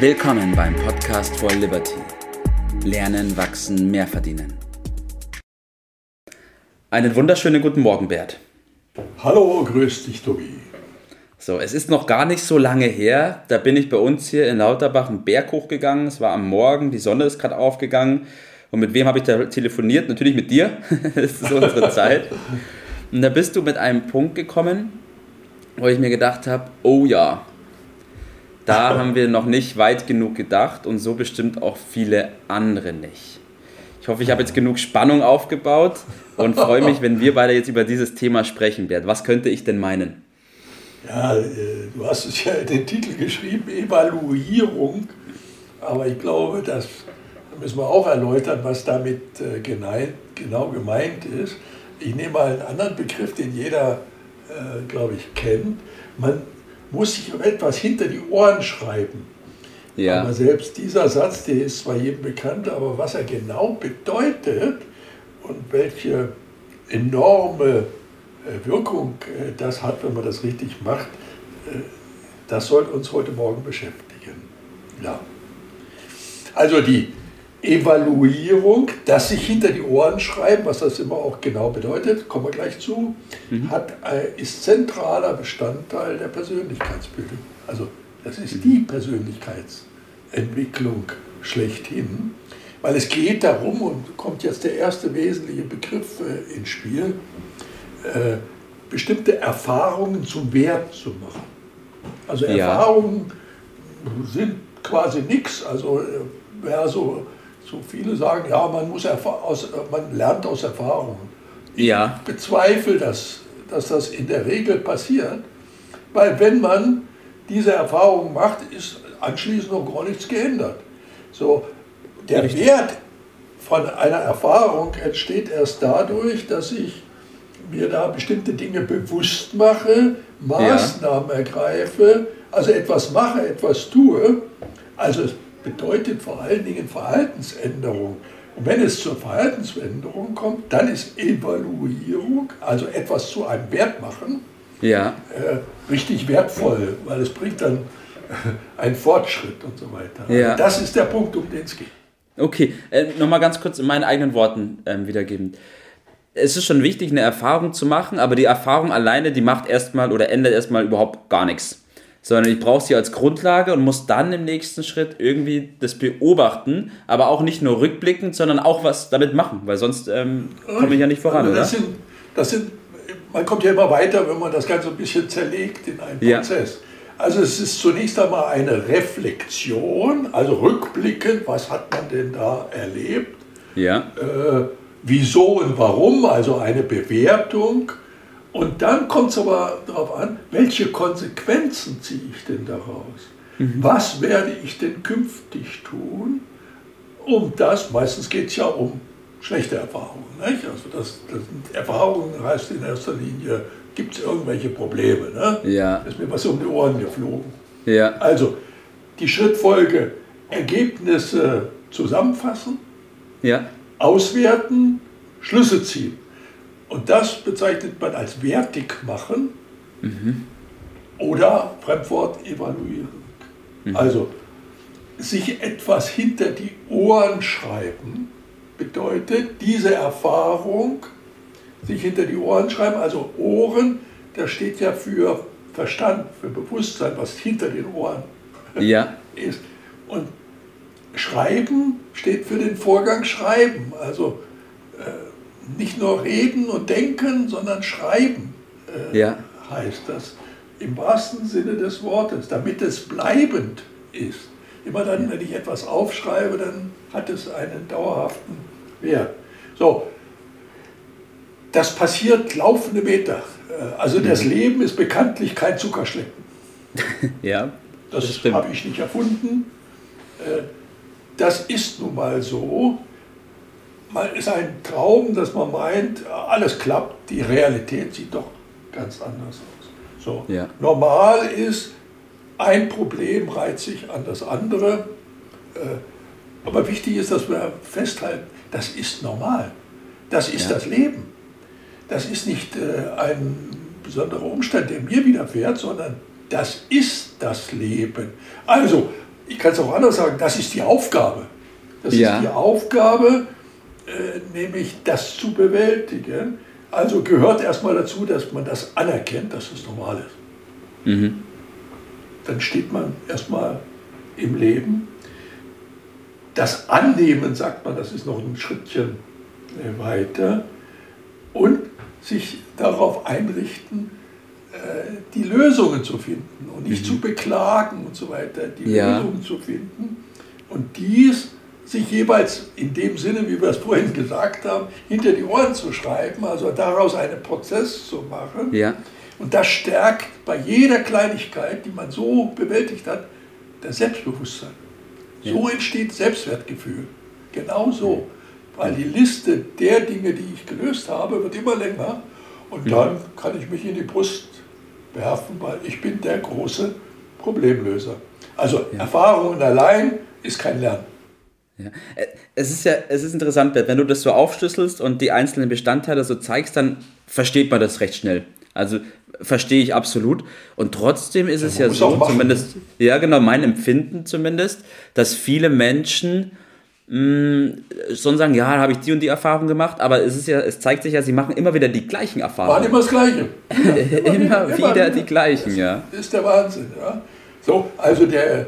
Willkommen beim Podcast for Liberty. Lernen, wachsen, mehr verdienen. Einen wunderschönen guten Morgen, Bert. Hallo, grüß dich, Tobi. So, es ist noch gar nicht so lange her. Da bin ich bei uns hier in Lauterbach einen Berg hochgegangen. Es war am Morgen, die Sonne ist gerade aufgegangen. Und mit wem habe ich da telefoniert? Natürlich mit dir. das ist unsere Zeit. Und da bist du mit einem Punkt gekommen, wo ich mir gedacht habe, oh ja, da haben wir noch nicht weit genug gedacht und so bestimmt auch viele andere nicht. Ich hoffe, ich habe jetzt genug Spannung aufgebaut und freue mich, wenn wir beide jetzt über dieses Thema sprechen werden. Was könnte ich denn meinen? Ja, äh, du hast es ja den Titel geschrieben, Evaluierung. Aber ich glaube, das müssen wir auch erläutern, was damit äh, genau gemeint ist. Ich nehme mal einen anderen Begriff, den jeder, äh, glaube ich, kennt. Man muss sich etwas hinter die Ohren schreiben. Ja. Aber selbst dieser Satz, der ist zwar jedem bekannt, aber was er genau bedeutet und welche enorme äh, Wirkung äh, das hat, wenn man das richtig macht, äh, das soll uns heute Morgen beschäftigen. Ja. Also die Evaluierung, das sich hinter die Ohren schreiben, was das immer auch genau bedeutet, kommen wir gleich zu, mhm. hat, ist zentraler Bestandteil der Persönlichkeitsbildung. Also das ist die Persönlichkeitsentwicklung schlechthin, weil es geht darum, und kommt jetzt der erste wesentliche Begriff ins Spiel, äh, bestimmte Erfahrungen zum Wert zu machen. Also Erfahrungen ja. sind quasi nichts. Also wer äh, so, so viele sagen, ja, man, muss aus, man lernt aus Erfahrungen. Ja. Ich bezweifle das, dass das in der Regel passiert, weil wenn man diese Erfahrungen macht, ist anschließend noch gar nichts geändert. So, der Richtig. Wert von einer Erfahrung entsteht erst dadurch, dass ich mir da bestimmte Dinge bewusst mache, Maßnahmen ja. ergreife, also etwas mache, etwas tue. Also bedeutet vor allen Dingen Verhaltensänderung. Und wenn es zur Verhaltensänderung kommt, dann ist Evaluierung, also etwas zu einem Wert machen, ja. äh, richtig wertvoll, weil es bringt dann äh, einen Fortschritt und so weiter. Ja. Also das ist der Punkt, um den es geht. Okay, äh, nochmal ganz kurz in meinen eigenen Worten äh, wiedergeben es ist schon wichtig, eine Erfahrung zu machen, aber die Erfahrung alleine, die macht erstmal oder ändert erstmal überhaupt gar nichts. Sondern ich brauche sie als Grundlage und muss dann im nächsten Schritt irgendwie das beobachten, aber auch nicht nur rückblickend, sondern auch was damit machen, weil sonst ähm, komme ich ja nicht voran, das oder? Sind, das sind, man kommt ja immer weiter, wenn man das Ganze ein bisschen zerlegt in einen Prozess. Ja. Also es ist zunächst einmal eine Reflexion, also rückblickend, was hat man denn da erlebt? Ja. Äh, wieso und warum, also eine Bewertung. Und dann kommt es aber darauf an, welche Konsequenzen ziehe ich denn daraus? Mhm. Was werde ich denn künftig tun, um das, meistens geht es ja um schlechte Erfahrungen. Nicht? Also das, das Erfahrungen heißt in erster Linie, gibt es irgendwelche Probleme. Ne? Ja. ist mir was um die Ohren geflogen. Ja. Also die Schrittfolge, Ergebnisse zusammenfassen, ja auswerten, Schlüsse ziehen. Und das bezeichnet man als wertig machen mhm. oder Fremdwort evaluieren. Mhm. Also sich etwas hinter die Ohren schreiben bedeutet diese Erfahrung, sich hinter die Ohren schreiben, also Ohren, das steht ja für Verstand, für Bewusstsein, was hinter den Ohren ja. ist. Und Schreiben steht für den Vorgang Schreiben. Also äh, nicht nur reden und denken, sondern schreiben äh, ja. heißt das. Im wahrsten Sinne des Wortes, damit es bleibend ist. Immer dann, wenn ich etwas aufschreibe, dann hat es einen dauerhaften Wert. So, das passiert laufende Meter. Äh, also das mhm. Leben ist bekanntlich kein Zuckerschlecken. ja, das, das habe ich nicht erfunden. Äh, das ist nun mal so. Man ist ein Traum, dass man meint, alles klappt, die Realität sieht doch ganz anders aus. So. Ja. Normal ist, ein Problem reiht sich an das andere. Äh, aber wichtig ist, dass wir festhalten, das ist normal. Das ist ja. das Leben. Das ist nicht äh, ein besonderer Umstand, der mir widerfährt, sondern das ist das Leben. Also ich kann es auch anders sagen, das ist die Aufgabe. Das ja. ist die Aufgabe, nämlich das zu bewältigen. Also gehört erstmal dazu, dass man das anerkennt, dass es normal ist. Mhm. Dann steht man erstmal im Leben. Das Annehmen, sagt man, das ist noch ein Schrittchen äh, weiter. Und sich darauf einrichten, äh, die Lösungen zu finden und nicht mhm. zu beklagen und so weiter, die ja. Lösungen zu finden. Und dies sich jeweils in dem Sinne, wie wir es vorhin gesagt haben, hinter die Ohren zu schreiben, also daraus einen Prozess zu machen. Ja. Und das stärkt bei jeder Kleinigkeit, die man so bewältigt hat, das Selbstbewusstsein. Ja. So entsteht Selbstwertgefühl. Genau so. Weil die Liste der Dinge, die ich gelöst habe, wird immer länger. Und dann kann ich mich in die Brust werfen, weil ich bin der große Problemlöser. Also ja. Erfahrungen allein ist kein Lernen. Ja. Äh, es ist ja, es ist interessant, wenn du das so aufschlüsselst und die einzelnen Bestandteile so zeigst, dann versteht man das recht schnell. Also verstehe ich absolut. Und trotzdem ist ja, es ja so, zumindest, ja genau, mein Empfinden zumindest, dass viele Menschen mh, schon sagen, ja, habe ich die und die Erfahrung gemacht, aber es ist ja, es zeigt sich ja, sie machen immer wieder die gleichen Erfahrungen. Waren immer das Gleiche. immer, immer, immer, wieder die gleichen, ja. Das ist der Wahnsinn, ja. So, also der,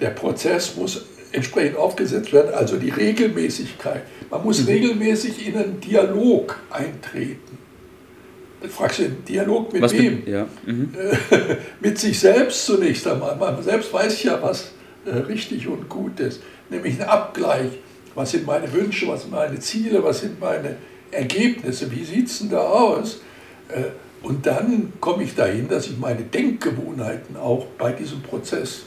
der Prozess muss entsprechend aufgesetzt werden, also die Regelmäßigkeit. Man muss mhm. regelmäßig in einen Dialog eintreten. Du fragst du, Dialog mit was wem? Ja. Mhm. mit sich selbst zunächst einmal. Man selbst weiß ja, was äh, richtig und gut ist. Nämlich ein Abgleich. Was sind meine Wünsche, was sind meine Ziele, was sind meine Ergebnisse, wie sieht es denn da aus? Äh, und dann komme ich dahin, dass ich meine Denkgewohnheiten auch bei diesem Prozess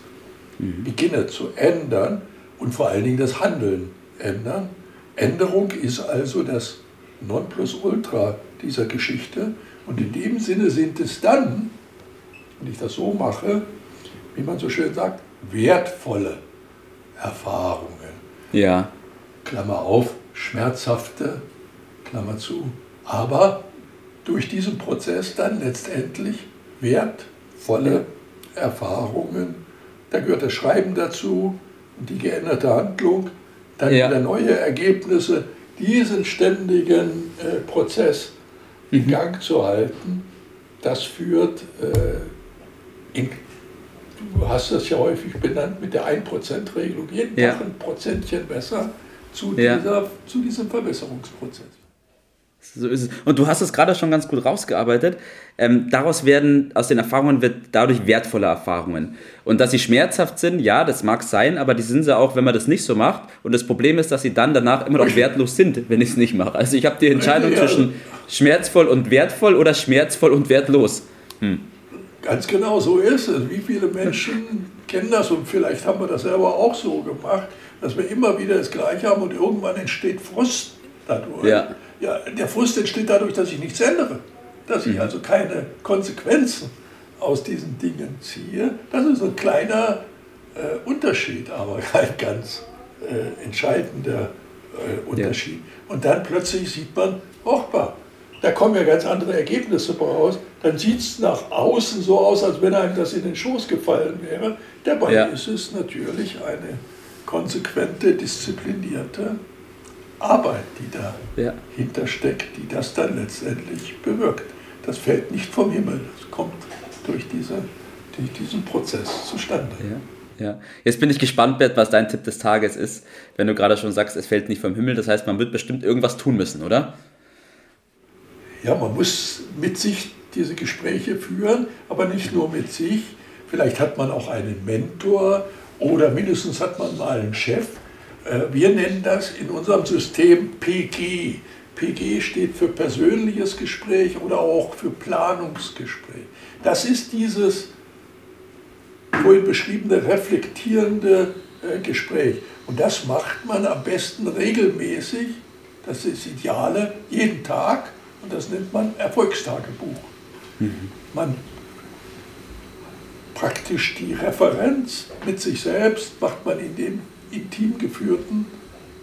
mhm. beginne zu ändern und vor allen Dingen das Handeln ändern. Änderung ist also das Nonplusultra dieser Geschichte. Und in dem Sinne sind es dann, wenn ich das so mache, wie man so schön sagt, wertvolle Erfahrungen. Ja. Klammer auf, schmerzhafte, Klammer zu. Aber durch diesen Prozess dann letztendlich wertvolle Erfahrungen. Da gehört das Schreiben dazu, die geänderte Handlung, dann ja. wieder neue Ergebnisse, diesen ständigen äh, Prozess in mhm. Gang zu halten, das führt äh, in, du hast das ja häufig benannt mit der 1%-Regelung, jeden ja. Tag ein Prozentchen besser zu, ja. dieser, zu diesem Verbesserungsprozess. So ist es. Und du hast es gerade schon ganz gut rausgearbeitet. Ähm, daraus werden, aus den Erfahrungen wird dadurch wertvolle Erfahrungen. Und dass sie schmerzhaft sind, ja, das mag sein, aber die sind sie auch, wenn man das nicht so macht. Und das Problem ist, dass sie dann danach immer noch wertlos sind, wenn ich es nicht mache. Also ich habe die Entscheidung zwischen schmerzvoll und wertvoll oder schmerzvoll und wertlos. Hm. Ganz genau, so ist es. Wie viele Menschen kennen das und vielleicht haben wir das selber auch so gemacht, dass wir immer wieder das Gleiche haben und irgendwann entsteht Frust dadurch. Ja. Ja, der Frust entsteht dadurch, dass ich nichts ändere, dass ich mhm. also keine Konsequenzen aus diesen Dingen ziehe. Das ist ein kleiner äh, Unterschied, aber kein ganz äh, entscheidender äh, Unterschied. Ja. Und dann plötzlich sieht man, hochbar, da kommen ja ganz andere Ergebnisse raus. Dann sieht es nach außen so aus, als wenn einem das in den Schoß gefallen wäre. Dabei ja. ist es natürlich eine konsequente, disziplinierte Arbeit, die dahinter ja. steckt, die das dann letztendlich bewirkt. Das fällt nicht vom Himmel, das kommt durch, diese, durch diesen Prozess zustande. Ja. Ja. Jetzt bin ich gespannt, Bert, was dein Tipp des Tages ist, wenn du gerade schon sagst, es fällt nicht vom Himmel. Das heißt, man wird bestimmt irgendwas tun müssen, oder? Ja, man muss mit sich diese Gespräche führen, aber nicht nur mit sich. Vielleicht hat man auch einen Mentor oder mindestens hat man mal einen Chef, wir nennen das in unserem System PG. PG steht für persönliches Gespräch oder auch für Planungsgespräch. Das ist dieses vorhin beschriebene reflektierende äh, Gespräch. Und das macht man am besten regelmäßig, das ist das Ideale, jeden Tag. Und das nennt man Erfolgstagebuch. Mhm. Man praktisch die Referenz mit sich selbst macht man in dem intim geführten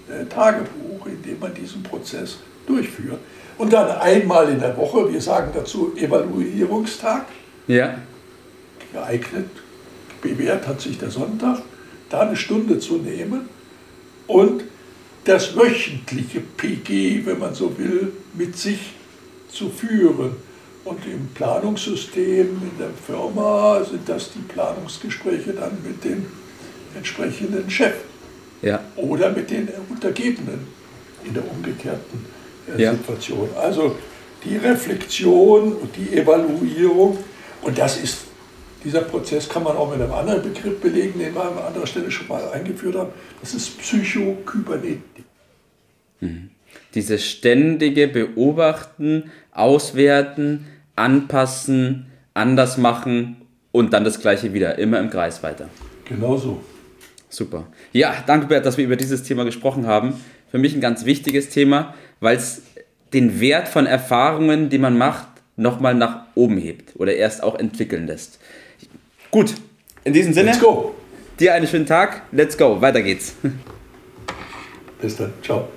äh, Tagebuch, in dem man diesen Prozess durchführt. Und dann einmal in der Woche, wir sagen dazu Evaluierungstag, ja. geeignet, bewährt hat sich der Sonntag, da eine Stunde zu nehmen und das wöchentliche PG, wenn man so will, mit sich zu führen. Und im Planungssystem in der Firma sind das die Planungsgespräche dann mit dem entsprechenden Chef ja. oder mit den Untergebenen in der umgekehrten äh, ja. Situation. Also die Reflexion und die Evaluierung, und das ist, dieser Prozess kann man auch mit einem anderen Begriff belegen, den wir an anderer Stelle schon mal eingeführt haben, das ist Psychokybernetik. Mhm. Dieses ständige Beobachten, Auswerten, Anpassen, anders machen und dann das Gleiche wieder, immer im Kreis weiter. Genau so. Super. Ja, danke Bert, dass wir über dieses Thema gesprochen haben. Für mich ein ganz wichtiges Thema, weil es den Wert von Erfahrungen, die man macht, nochmal nach oben hebt oder erst auch entwickeln lässt. Gut, in diesem Sinne. Let's go. Dir einen schönen Tag. Let's go. Weiter geht's. Bis dann. Ciao.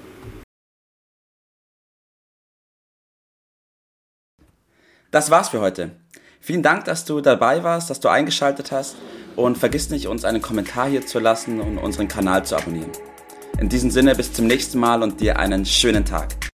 Das war's für heute. Vielen Dank, dass du dabei warst, dass du eingeschaltet hast und vergiss nicht, uns einen Kommentar hier zu lassen und unseren Kanal zu abonnieren. In diesem Sinne bis zum nächsten Mal und dir einen schönen Tag.